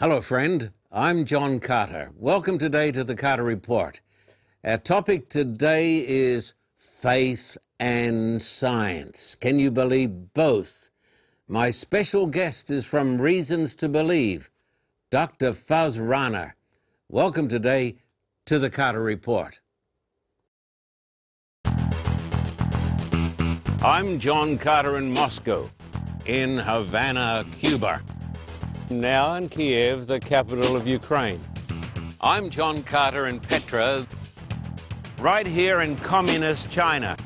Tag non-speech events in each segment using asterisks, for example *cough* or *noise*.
Hello, friend. I'm John Carter. Welcome today to the Carter Report. Our topic today is faith and science. Can you believe both? My special guest is from Reasons to Believe, Dr. Fuz Rana. Welcome today to the Carter Report. I'm John Carter in Moscow, in Havana, Cuba. Now in Kiev, the capital of Ukraine. I'm John Carter in Petra, right here in communist China,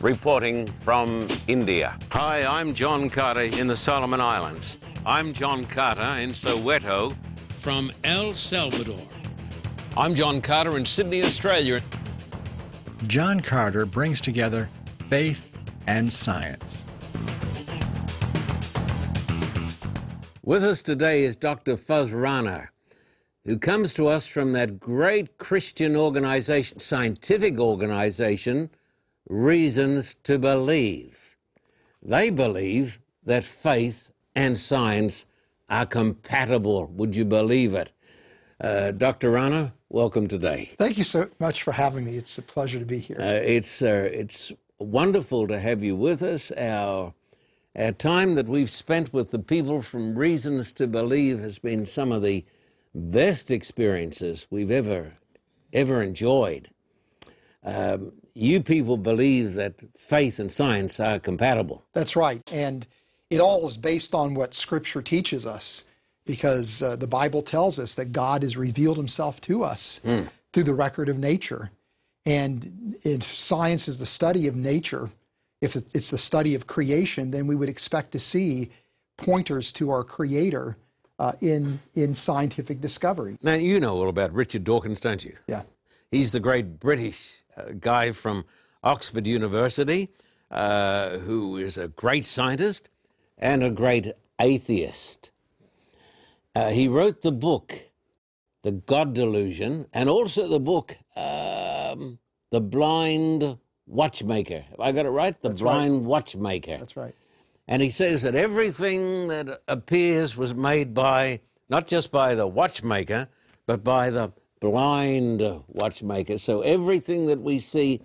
reporting from India. Hi, I'm John Carter in the Solomon Islands. I'm John Carter in Soweto from El Salvador. I'm John Carter in Sydney, Australia. John Carter brings together faith and science. With us today is Dr. Fuz Rana, who comes to us from that great Christian organization, scientific organization, Reasons to Believe. They believe that faith and science are compatible. Would you believe it? Uh, Dr. Rana, welcome today. Thank you so much for having me. It's a pleasure to be here. Uh, it's, uh, it's wonderful to have you with us. Our, our time that we've spent with the people from Reasons to Believe has been some of the best experiences we've ever, ever enjoyed. Um, you people believe that faith and science are compatible. That's right. And it all is based on what Scripture teaches us because uh, the Bible tells us that God has revealed himself to us mm. through the record of nature. And if science is the study of nature, if it's the study of creation, then we would expect to see pointers to our Creator uh, in in scientific discovery. Now you know all about Richard Dawkins, don't you? Yeah, he's the great British uh, guy from Oxford University uh, who is a great scientist and a great atheist. Uh, he wrote the book, The God Delusion, and also the book, um, The Blind Watchmaker. Have I got it right? The That's Blind right. Watchmaker. That's right. And he says that everything that appears was made by, not just by the watchmaker, but by the blind watchmaker. So everything that we see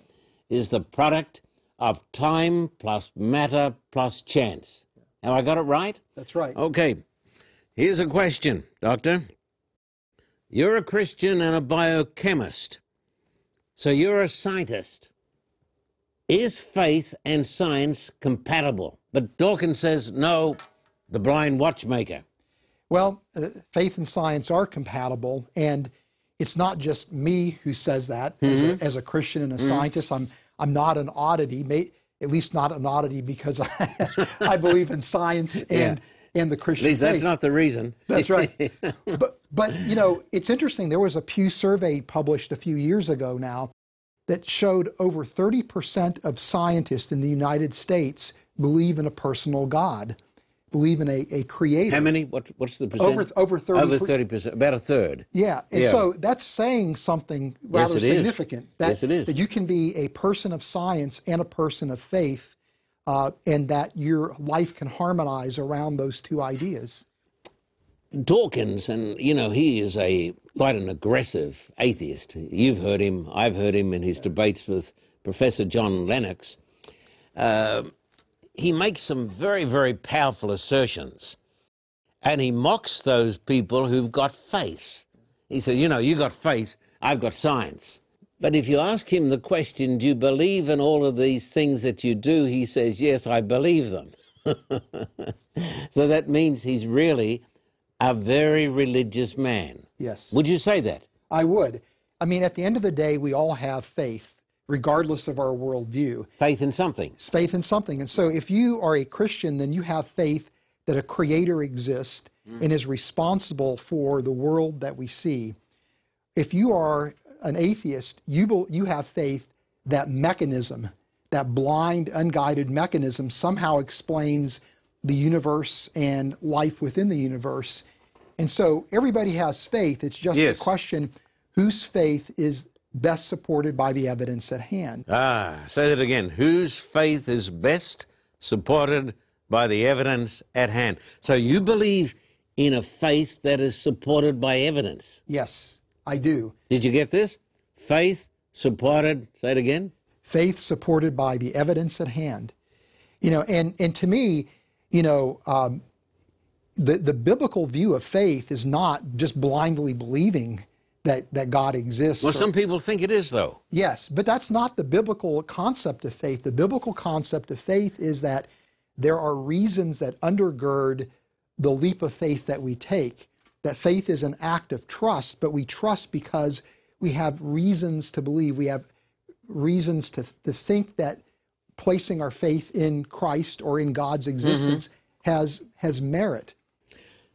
is the product of time plus matter plus chance. Have I got it right? That's right. Okay. Here's a question, Doctor. You're a Christian and a biochemist, so you're a scientist. Is faith and science compatible? But Dawkins says, no, the blind watchmaker. Well, uh, faith and science are compatible, and it's not just me who says that. Mm-hmm. As, a, mm-hmm. as, a, Christian and a mm-hmm. scientist, I'm I'm not an oddity. May, at least not an oddity because I, *laughs* I believe in science *laughs* and yeah. and the Christian. At least faith. that's not the reason. That's right. *laughs* but but you know it's interesting. There was a Pew survey published a few years ago now that showed over 30% of scientists in the United States believe in a personal God, believe in a, a creator. How many? What, what's the percent? Over, over 30 Over 30%, about a third. Yeah, and yeah. so that's saying something rather yes, significant. That, yes, it is. That you can be a person of science and a person of faith, uh, and that your life can harmonize around those two ideas. Dawkins, and you know, he is a quite an aggressive atheist. You've heard him, I've heard him in his debates with Professor John Lennox. Uh, he makes some very, very powerful assertions, and he mocks those people who've got faith. He said, You know, you've got faith, I've got science. But if you ask him the question, Do you believe in all of these things that you do? He says, Yes, I believe them. *laughs* so that means he's really a very religious man. Yes. Would you say that? I would. I mean, at the end of the day, we all have faith, regardless of our worldview. Faith in something. It's faith in something. And so if you are a Christian, then you have faith that a creator exists mm. and is responsible for the world that we see. If you are an atheist, you, you have faith that mechanism, that blind, unguided mechanism, somehow explains the universe and life within the universe. And so everybody has faith. It's just yes. a question whose faith is best supported by the evidence at hand. Ah, say that again. Whose faith is best supported by the evidence at hand? So you believe in a faith that is supported by evidence. Yes, I do. Did you get this? Faith supported, say it again. Faith supported by the evidence at hand. You know, and, and to me, you know, um, the, the biblical view of faith is not just blindly believing that, that God exists. Well, or- some people think it is, though. Yes, but that's not the biblical concept of faith. The biblical concept of faith is that there are reasons that undergird the leap of faith that we take. That faith is an act of trust, but we trust because we have reasons to believe. We have reasons to, to think that placing our faith in Christ or in God's existence has has merit.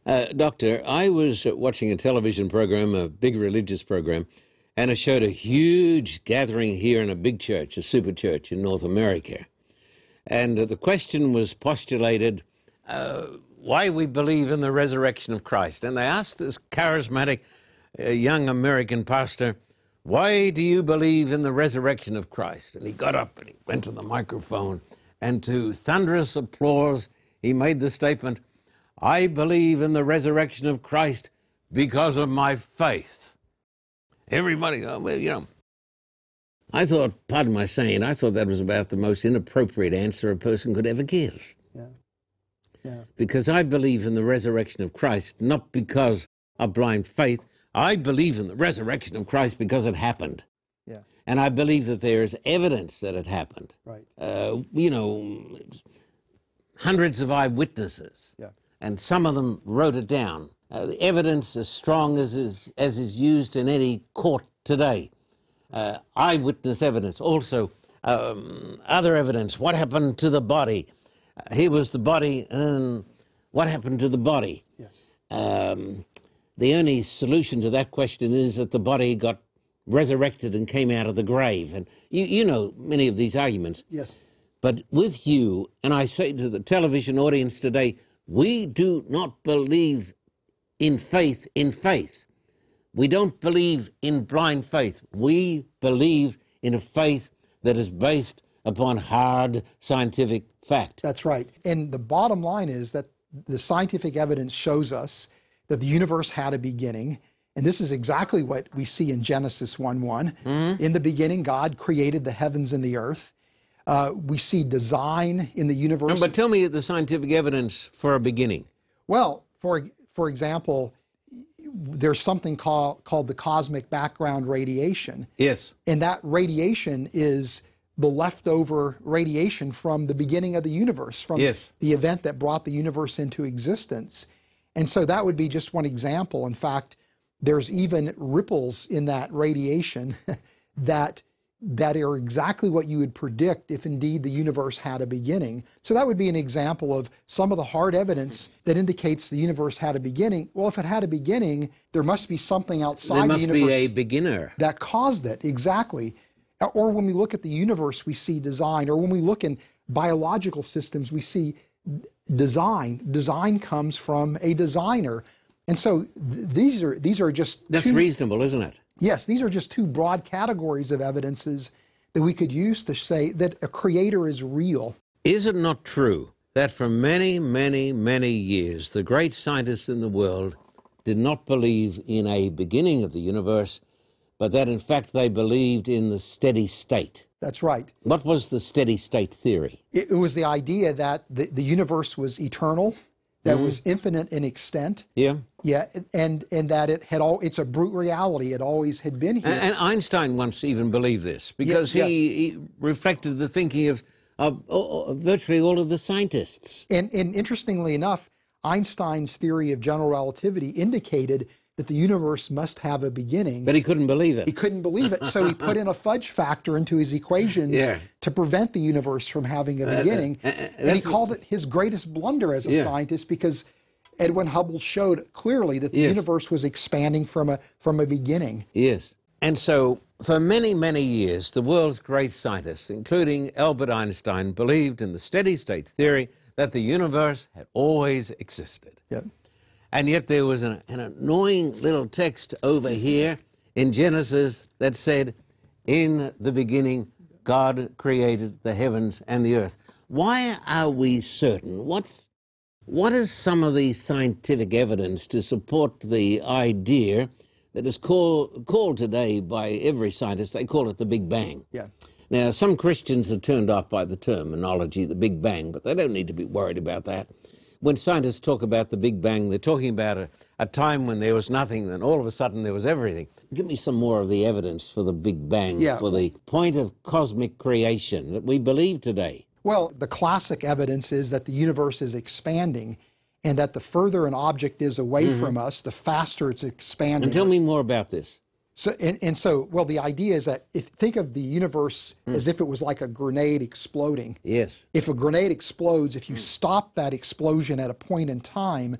Uh, doctor, I was watching a television program, a big religious program, and it showed a huge gathering here in a big church, a super church in North America. And the question was postulated uh, why we believe in the resurrection of Christ. And they asked this charismatic uh, young American pastor, Why do you believe in the resurrection of Christ? And he got up and he went to the microphone, and to thunderous applause, he made the statement, I believe in the resurrection of Christ because of my faith. Everybody, oh, well, you know. I thought, pardon my saying, I thought that was about the most inappropriate answer a person could ever give. Yeah. Yeah. Because I believe in the resurrection of Christ, not because of blind faith. I believe in the resurrection of Christ because it happened. Yeah. And I believe that there is evidence that it happened. Right. Uh, you know, hundreds of eyewitnesses. Yeah. And some of them wrote it down. Uh, the evidence as strong as is, as is used in any court today. Uh, eyewitness evidence, also um, other evidence. What happened to the body? Uh, here was the body, and what happened to the body? Yes. Um, the only solution to that question is that the body got resurrected and came out of the grave. And you, you know many of these arguments. Yes. But with you, and I say to the television audience today, we do not believe in faith in faith. We don't believe in blind faith. We believe in a faith that is based upon hard scientific fact. That's right. And the bottom line is that the scientific evidence shows us that the universe had a beginning. And this is exactly what we see in Genesis 1 1. In the beginning, God created the heavens and the earth. Uh, we see design in the universe. But tell me the scientific evidence for a beginning. Well, for for example, there's something called called the cosmic background radiation, Yes. and that radiation is the leftover radiation from the beginning of the universe, from Yes. the event that brought the universe into existence. And so that would be just one example. In fact, there's even ripples in that radiation *laughs* that that are exactly what you would predict if indeed the universe had a beginning. So that would be an example of some of the hard evidence that indicates the universe had a beginning. Well, if it had a beginning, there must be something outside There the must universe be a beginner. that caused it exactly or when we look at the universe we see design or when we look in biological systems we see design design comes from a designer and so th- these are these are just That's two, reasonable, isn't it? yes these are just two broad categories of evidences that we could use to say that a creator is real Is it not true that for many, many, many years, the great scientists in the world did not believe in a beginning of the universe, but that in fact they believed in the steady state? that's right What was the steady state theory? it, it was the idea that the, the universe was eternal that was mm-hmm. infinite in extent Yeah. yeah and and that it had all it's a brute reality it always had been here And, and Einstein once even believed this because yes. he, he reflected the thinking of, of, of virtually all of the scientists. And, and interestingly enough, Einstein's theory of general relativity indicated that the universe must have a beginning. But he couldn't believe it. he couldn't believe it, so he *laughs* put in a fudge factor into his equations Yeah. Uh, to prevent the universe from having a uh, uh, beginning. Uh, and he called it his greatest blunder as a Yeah. scientist because Edwin Hubble showed clearly that the Yes. universe was expanding from a from a beginning. Yes. And so, for many, many years, the world's great scientists, including Albert Einstein, believed in the steady state theory that the universe had always existed. Yeah. And yet, there was an, an annoying little text over here in Genesis that said, In the beginning, God created the heavens and the earth. Why are we certain? What's What is some of the scientific evidence to support the idea that is call, called today by every scientist, they call it the Big Bang? Yeah. Now, some Christians are turned off by the terminology, the Big Bang, but they don't need to be worried about that. When scientists talk about the Big Bang, they're talking about a, a time when there was nothing, then all of a sudden there was everything. Give me some more of the evidence for the Big Bang, Yeah. for the point of cosmic creation that we believe today. Well, the classic evidence is that the universe is expanding and that the further an object is away mm-hmm. from us, the faster it's expanding. And tell me more about this. So, and, and so, well, the idea is that if think of the universe hmm. as if it was like a grenade exploding. Yes. If a grenade explodes, if you hmm. stop that explosion at a point in time,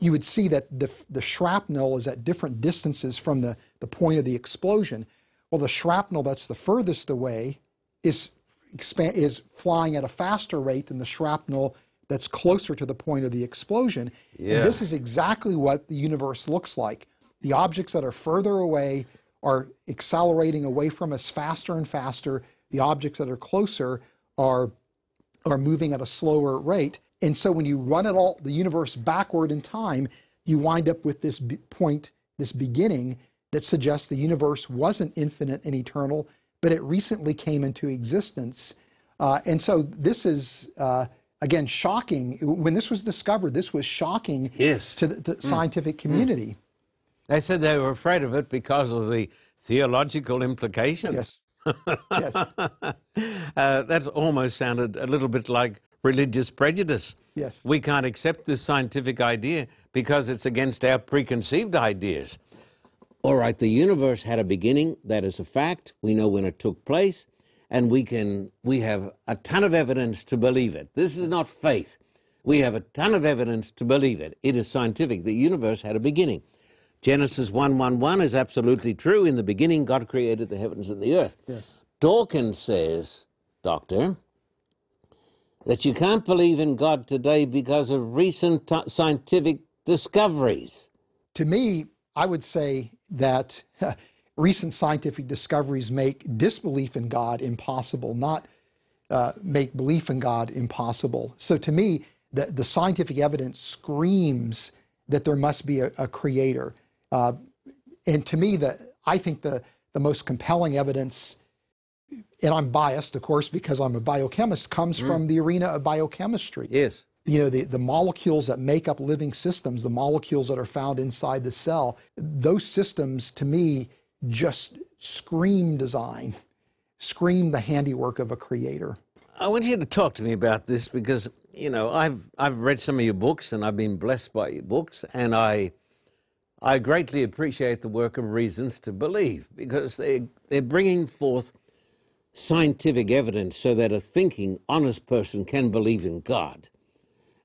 you would see that the, the shrapnel is at different distances from the, the point of the explosion. Well, the shrapnel that's the furthest away is expand, is flying at a faster rate than the shrapnel that's closer to the point of the explosion. Yeah. And this is exactly what the universe looks like. The objects that are further away are accelerating away from us faster and faster. The objects that are closer are are moving at a slower rate. And so when you run it all the universe backward in time, you wind up with this point, this beginning that suggests the universe wasn't infinite and eternal, but it recently came into existence. Uh, and so this is uh, again shocking. When this was discovered, this was shocking Yes. to the, the scientific community. They said they were afraid of it because of the theological implications. Yes. *laughs* yes. Uh, that's almost sounded a little bit like religious prejudice. Yes. We can't accept this scientific idea because it's against our preconceived ideas. All right, the universe had a beginning. That is a fact. We know when it took place, and we can we have a ton of evidence to believe it. This is not faith. We have a ton of evidence to believe it. It is scientific. The universe had a beginning. Genesis 1:1:1 is absolutely true. In the beginning, God created the heavens and the earth. Yes. Dawkins says, Doctor, that you can't believe in God today because of recent t- scientific discoveries. to me, I would say that *laughs* recent scientific discoveries make disbelief in God impossible, not uh, make belief in God impossible. So to me, the, the scientific evidence screams that there must be a, a creator. Uh, and to me, the, I think the, the most compelling evidence, and I'm biased, of course, because I'm a biochemist, comes from the arena of biochemistry. Yes. you know the, the molecules that make up living systems the molecules that are found inside the cell those systems to me just scream design scream the handiwork of a creator. I want you to talk to me about this because you know I've I've read some of your books and I've been blessed by your books. And I I greatly appreciate the work of Reasons to Believe because they they're bringing forth scientific evidence so that a thinking honest person can believe in God.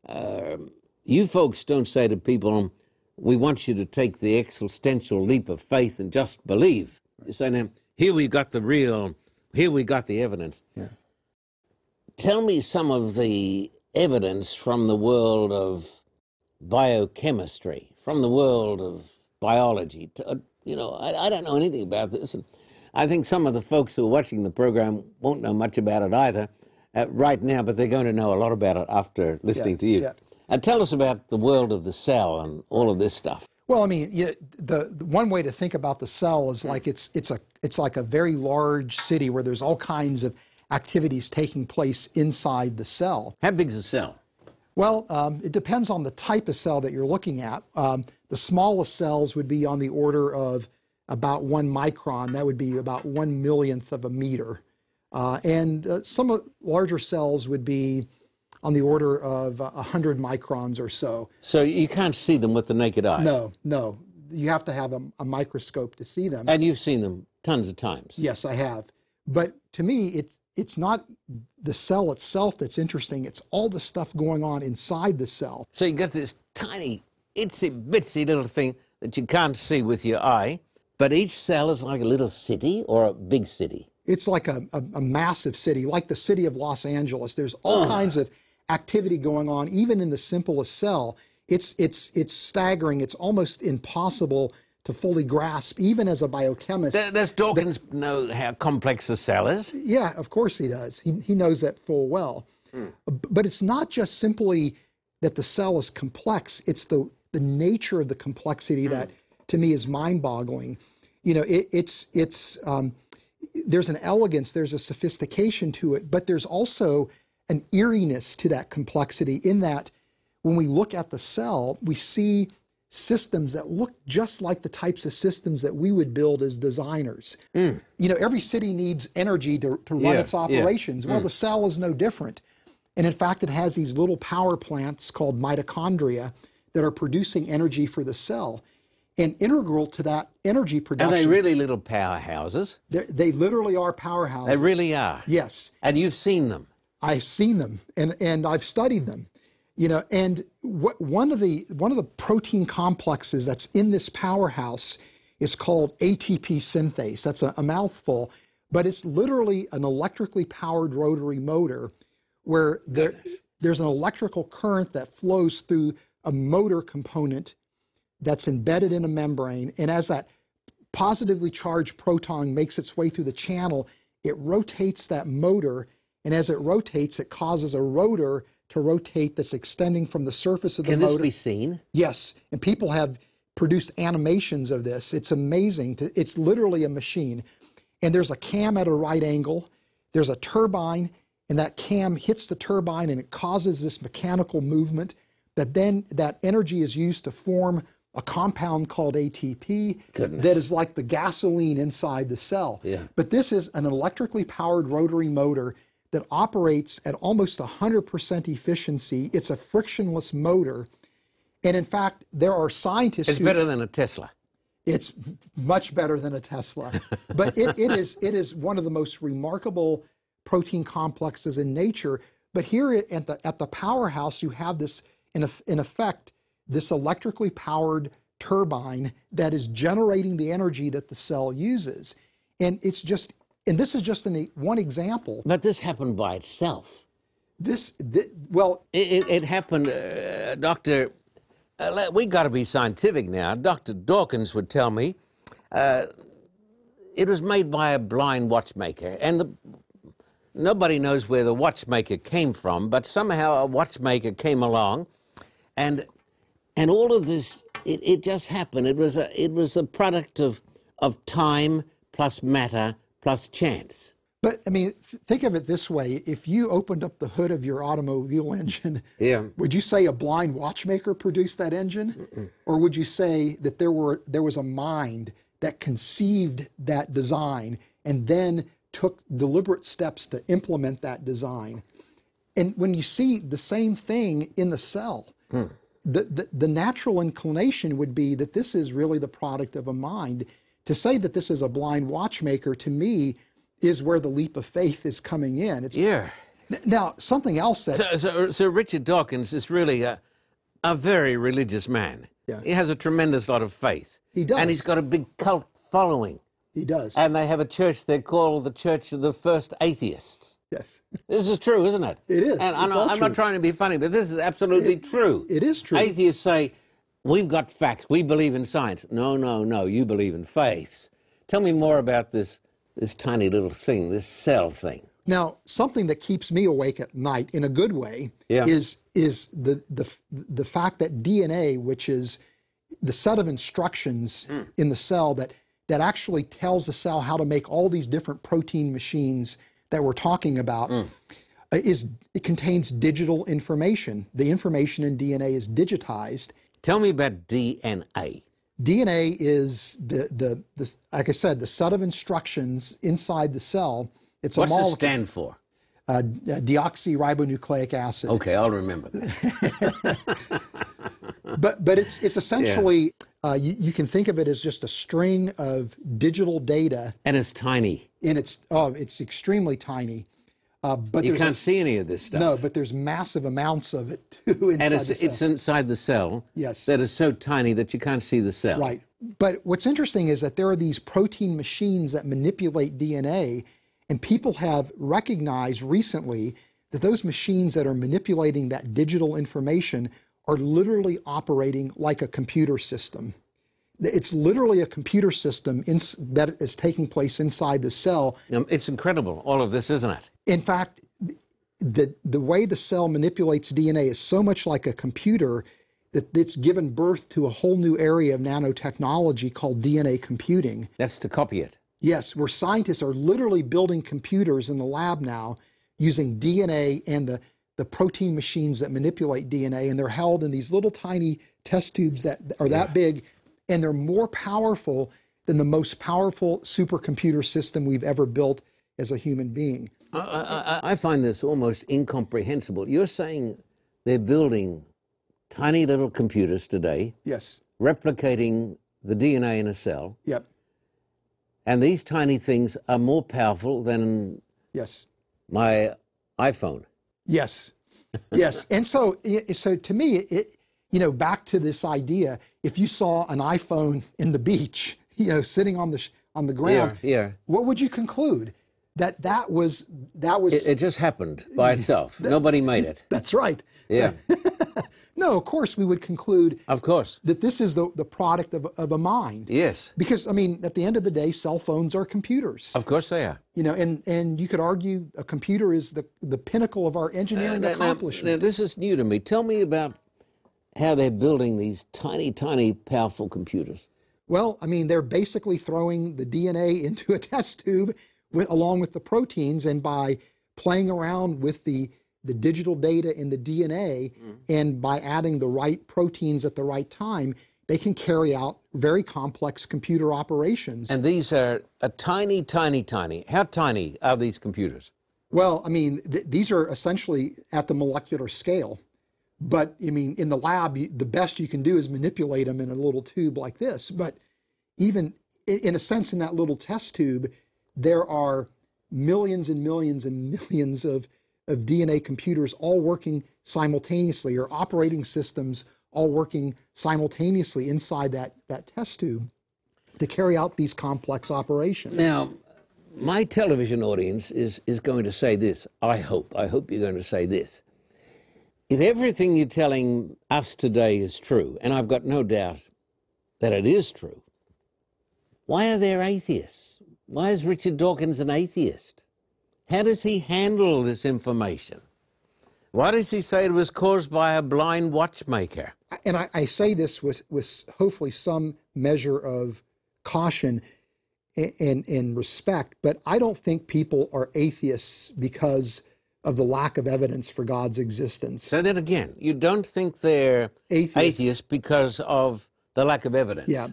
Um, you folks don't say to people, "We want you to take the existential leap of faith and just believe." You say, "Now here we've got the real, here we got the evidence." Yeah. Tell me some of the evidence from the world of biochemistry, from the world of biology. To, uh, you know, I, I don't know anything about this, and I think some of the folks who are watching the program won't know much about it either uh, right now, but they're going to know a lot about it after listening Yeah, to you. yeah. Uh, tell us about the world of the cell and all of this stuff. well i mean you the, the one way to think about the cell is like it's it's a it's like a very large city where there's all kinds of activities taking place inside the cell How big's a cell? Well, um, it depends on the type of cell that you're looking at. Um, the smallest cells would be on the order of about one micron. That would be about one millionth of a meter. Uh, and uh, some larger cells would be on the order of uh, 100 microns or so. So you can't see them with the naked eye. No, no. You have to have a, a microscope to see them. And you've seen them tons of times. Yes, I have. But to me, it's it's not the cell itself that's interesting. It's all the stuff going on inside the cell. So you've got this tiny, itsy bitsy little thing that you can't see with your eye, but each cell is like a little city or a big city. It's like a, a, a massive city, like the city of Los Angeles. There's all kinds of activity going on, even in the simplest cell. It's it's it's staggering. It's almost impossible to fully grasp, even as a biochemist. Does Dawkins know how complex a cell is? Yeah, of course he does. He, he knows that full well. B- But it's not just simply that the cell is complex. It's the the nature of the complexity that to me is mind-boggling. You know, it, it's it's um, there's an elegance, there's a sophistication to it, but there's also an eeriness to that complexity in that when we look at the cell, we see systems that look just like the types of systems that we would build as designers. Mm. You know, every city needs energy to, to run Yeah, its yeah. operations. Well, mm. the cell is no different. And in fact, it has these little power plants called mitochondria that are producing energy for the cell. And integral to that energy production. Are they really little powerhouses? they literally are powerhouses. They really are. yes. And you've seen them. I've seen them and, and I've studied them. You know, and what, one of the one of the protein complexes that's in this powerhouse is called ATP synthase. That's a, a mouthful, but it's literally an electrically powered rotary motor where there, there's an electrical current that flows through a motor component that's embedded in a membrane. And as that positively charged proton makes its way through the channel, it rotates that motor. And as it rotates, it causes a rotor to rotate that's extending from the surface of the Can this be seen? Yes, and people have produced animations of this. It's amazing. To, it's literally a machine. And there's a cam at a right angle. There's a turbine, and that cam hits the turbine, and it causes this mechanical movement. That then that energy is used to form a compound called ATP Goodness. that is like the gasoline inside the cell. Yeah. But this is an electrically powered rotary motor that operates at almost 100% efficiency. It's a frictionless motor. And in fact, there are scientists It's who better than a Tesla. it's much better than a Tesla. But it, it is it is one of the most remarkable protein complexes in nature. But here at the at the powerhouse, you have this in, in effect this electrically powered turbine that is generating the energy that the cell uses, and it's just and this is just an, one example. But this happened by itself. This, thi- well, It, it, happened, uh, Doctor. Uh, we got to be scientific now. Doctor Dawkins would tell me uh, it was made by a blind watchmaker, and the, nobody knows where the watchmaker came from. But somehow a watchmaker came along, and and all of this it, it just happened. It was a it was a product of of time plus matter plus chance. But I mean, th- think of it this way: if you opened up the hood of your automobile engine, Yeah. would you say a blind watchmaker produced that engine, or would you say that there were there was a mind that conceived that design and then took deliberate steps to implement that design? And when you see the same thing in the cell, hmm. the, the, the natural inclination would be that this is really the product of a mind. To say that this is a blind watchmaker to me is where the leap of faith is coming in. It's Yeah. now something else that So, so, so Richard Dawkins is really a, a very religious man. Yeah. He has a tremendous lot of faith. He does. And he's got a big cult following. he does. And they have a church they call the Church of the First Atheists. yes, *laughs* This is true, isn't it? It is. And I'm, I'm not trying to be funny, but this is absolutely true. it is true. Atheists say, we've got facts. We believe in science. No, no, no. You believe in faith. Tell me more about this, this tiny little thing, this cell thing. Now, something that keeps me awake at night in a good way Yeah. is is the the the fact that DNA, which is the set of instructions Hmm. in the cell that that actually tells the cell how to make all these different protein machines that we're talking about, uh, is it contains digital information. The information in DNA is digitized. Tell me about DNA. DNA is the, the, the like I said, the set of instructions inside the cell. It's What's a it molecule, stand for? uh, deoxyribonucleic acid. Okay, I'll remember that. *laughs* But but it's it's essentially uh, you, you can think of it as just a string of digital data, and it's tiny. and it's oh it's extremely tiny. Uh, but You can't a, see any of this stuff. no, but there's massive amounts of it *laughs* too inside and it's, the cell. it's inside the cell. Yes. That is so tiny that you can't see the cell. Right. But what's interesting is that there are these protein machines that manipulate DNA, and people have recognized recently that those machines that are manipulating that digital information are literally operating like a computer system. It's literally a computer system in, that is taking place inside the cell. Um, it's incredible, all of this, isn't it? In fact, the the way the cell manipulates DNA is so much like a computer that it's given birth to a whole new area of nanotechnology called DNA computing. That's to copy it. Yes, where scientists are literally building computers in the lab now using DNA and the, the protein machines that manipulate DNA, and they're held in these little tiny test tubes that are that big, and they're more powerful than the most powerful supercomputer system we've ever built as a human being. I, I, I find this almost incomprehensible. You're saying they're building tiny little computers today, Yes. replicating the DNA in a cell, Yep. and these tiny things are more powerful than Yes. my iPhone. Yes, yes, and so so to me, it you know back to this idea: if you saw an iPhone in the beach, *laughs* you know, sitting on the sh- on the ground, Yeah, yeah. what would you conclude? That that was that was It, it just happened by itself. Nobody made it. *laughs* that's right. Yeah, *laughs* No, of course we would conclude of course. that this is the the product of of a mind. Yes, Because I mean, at the end of the day, cell phones are computers. of course they are. You know, and and you could argue a computer is the the pinnacle of our engineering uh, Now- now- accomplishment. now, this is new to me. Tell me about how they're building these tiny, tiny, powerful computers. Well, I mean, they're basically throwing the DNA *laughs* into a test tube with, along with the proteins, and by playing around with the the digital data in the DNA, mm-hmm. and by adding the right proteins at the right time, they can carry out very complex computer operations. And these are a tiny, tiny, tiny. How tiny are these computers? Well, I mean, th- these are essentially at the molecular scale. But I mean, in the lab, the best you can do is manipulate them in a little tube like this. But even in a sense, in that little test tube, there are millions and millions and *laughs* millions of, of DNA computers all working simultaneously, or operating systems all working simultaneously inside that, that test tube to carry out these complex operations. Now, my television audience is, is going to say this. I hope. I hope you're going to say this. If everything you're telling us today is true, and I've got no doubt that it is true, why are there atheists? Why is Richard Dawkins an atheist? How does he handle this information? Why does he say it was caused by a blind watchmaker? and I, I say this with, with hopefully some measure of caution and, and, and respect, but I don't think people are atheists because of the lack of evidence for God's existence. So then again, you don't think they're Atheists. atheists because of the lack of evidence. Yeah.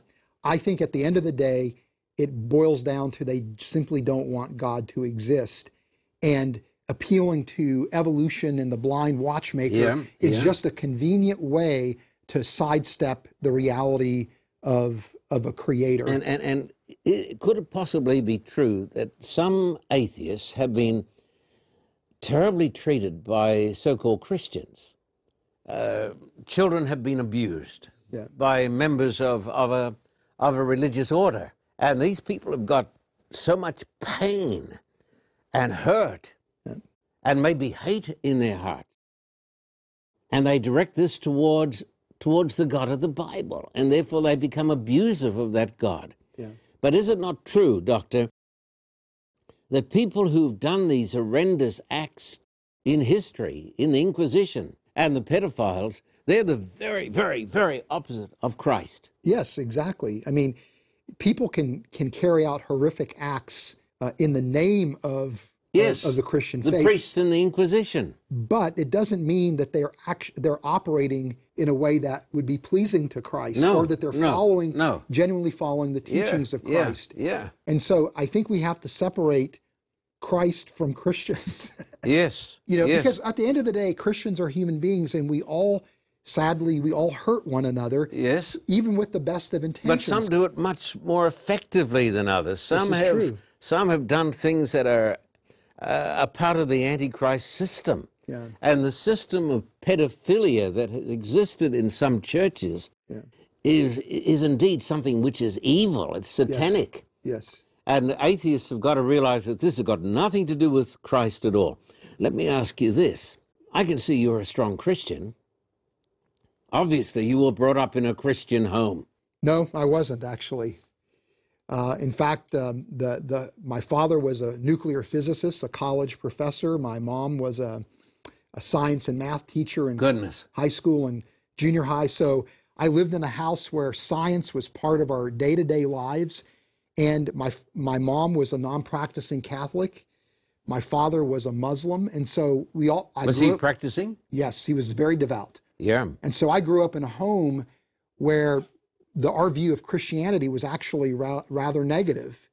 I think at the end of the day, it boils down to they simply don't want God to exist. And appealing to evolution and the blind watchmaker Yeah, is yeah. just a convenient way to sidestep the reality of of a creator. And, and, and it, could it possibly be true that some atheists have been terribly treated by so called Christians? Uh, children have been abused Yeah. by members of, of, a, of a religious order. And these people have got so much pain and hurt and maybe hate in their hearts. And they direct this towards, towards the God of the Bible. And therefore they become abusive of that God. yeah. But is it not true, Doctor, that people who've done these horrendous acts in history, in the Inquisition and the pedophiles, they're the very, very, very opposite of Christ? Yes, exactly. I mean, people can can carry out horrific acts uh, in the name of Yes. of, of the Christian The faith, The priests in the Inquisition. but it doesn't mean that they're act- they're operating in a way that would be pleasing to Christ, No, or that they're no, following no. genuinely following the teachings of Christ. Yeah. yeah. And so, I think we have to separate Christ from Christians. *laughs* Yes. you know, yes. because at the end of the day, Christians are human beings, and we all, sadly, we all hurt one another, Yes. even with the best of intentions. But some do it much more effectively than others. Some is have true. some have done things that are uh, a part of the Antichrist system. Yeah. And the system of pedophilia that has existed in some churches Yeah. is is indeed something which is evil. It's satanic. Yes. And atheists have got to realize that this has got nothing to do with Christ at all. Let me ask you this. I can see you're a strong Christian. Obviously, you were brought up in a Christian home. No, I wasn't actually. Uh, in fact, um, the, the, my father was a nuclear physicist, a college professor. My mom was a, a science and math teacher in Goodness. high school and junior high. So I lived in a house where science was part of our day to day lives. And my, my mom was a non practicing Catholic. My father was a Muslim. And so we all. I Was he up- practicing? Yes, he was very devout. Yeah. And so I grew up in a home where the our view of Christianity was actually ra- rather negative.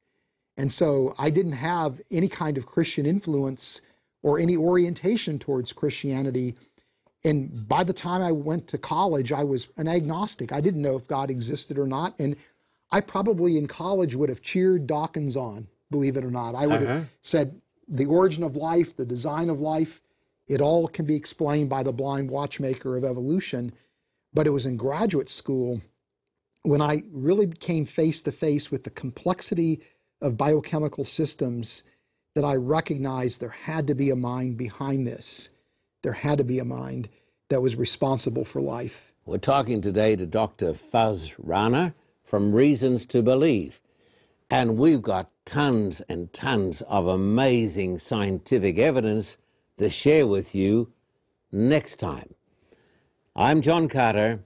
And so I didn't have any kind of Christian influence or any orientation towards Christianity. And by the time I went to college, I was an agnostic. I didn't know if God existed or not. And I probably in college would have cheered Dawkins on, believe it or not. I would Uh-huh. have said the origin of life, the design of life, it all can be explained by the blind watchmaker of evolution. But it was in graduate school when I really came face to face with the complexity of biochemical systems that I recognized there had to be a mind behind this. There had to be a mind that was responsible for life. We're talking today to Dr. Fuz Rana from Reasons to Believe. And we've got tons and tons of amazing scientific evidence to share with you next time. I'm John Carter,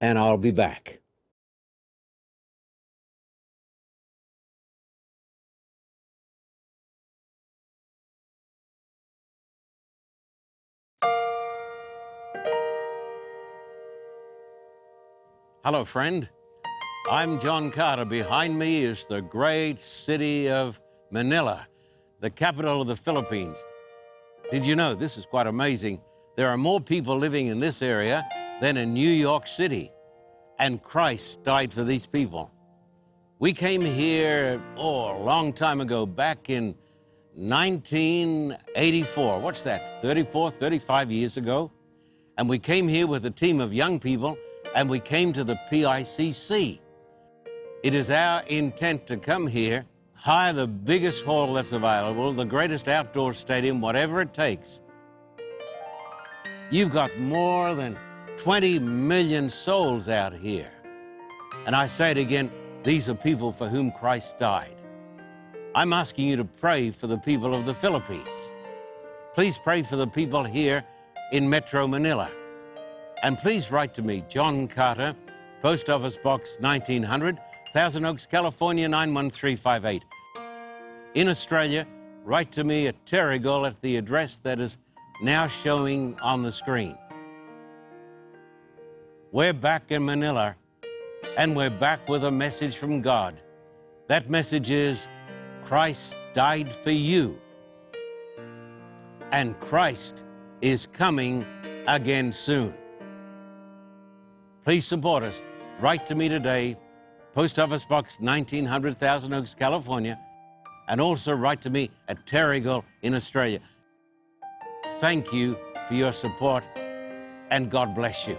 and I'll be back. Hello, friend. I'm John Carter. Behind me is the great city of Manila, the capital of the Philippines. Did you know, this is quite amazing, there are more people living in this area than in New York City, and Christ died for these people. We came here, oh, a long time ago, back in 1984. What's that, 34, 35 years ago? And we came here with a team of young people and we came to the PICC. It is our intent to come here, hire the biggest hall that's available, the greatest outdoor stadium, whatever it takes. You've got more than 20 million souls out here. And I say it again, these are people for whom Christ died. I'm asking you to pray for the people of the Philippines. Please pray for the people here in Metro Manila. And please write to me, John Carter, Post Office Box 1900, Thousand Oaks, California 91358. In Australia, write to me at Terrigal at the address that is now showing on the screen. We're back in Manila, and we're back with a message from God. That message is Christ died for you, and Christ is coming again soon. Please support us. Write to me today, Post Office Box 1900, Thousand Oaks, California, and also write to me at Terrigal in Australia. Thank you for your support, and God bless you.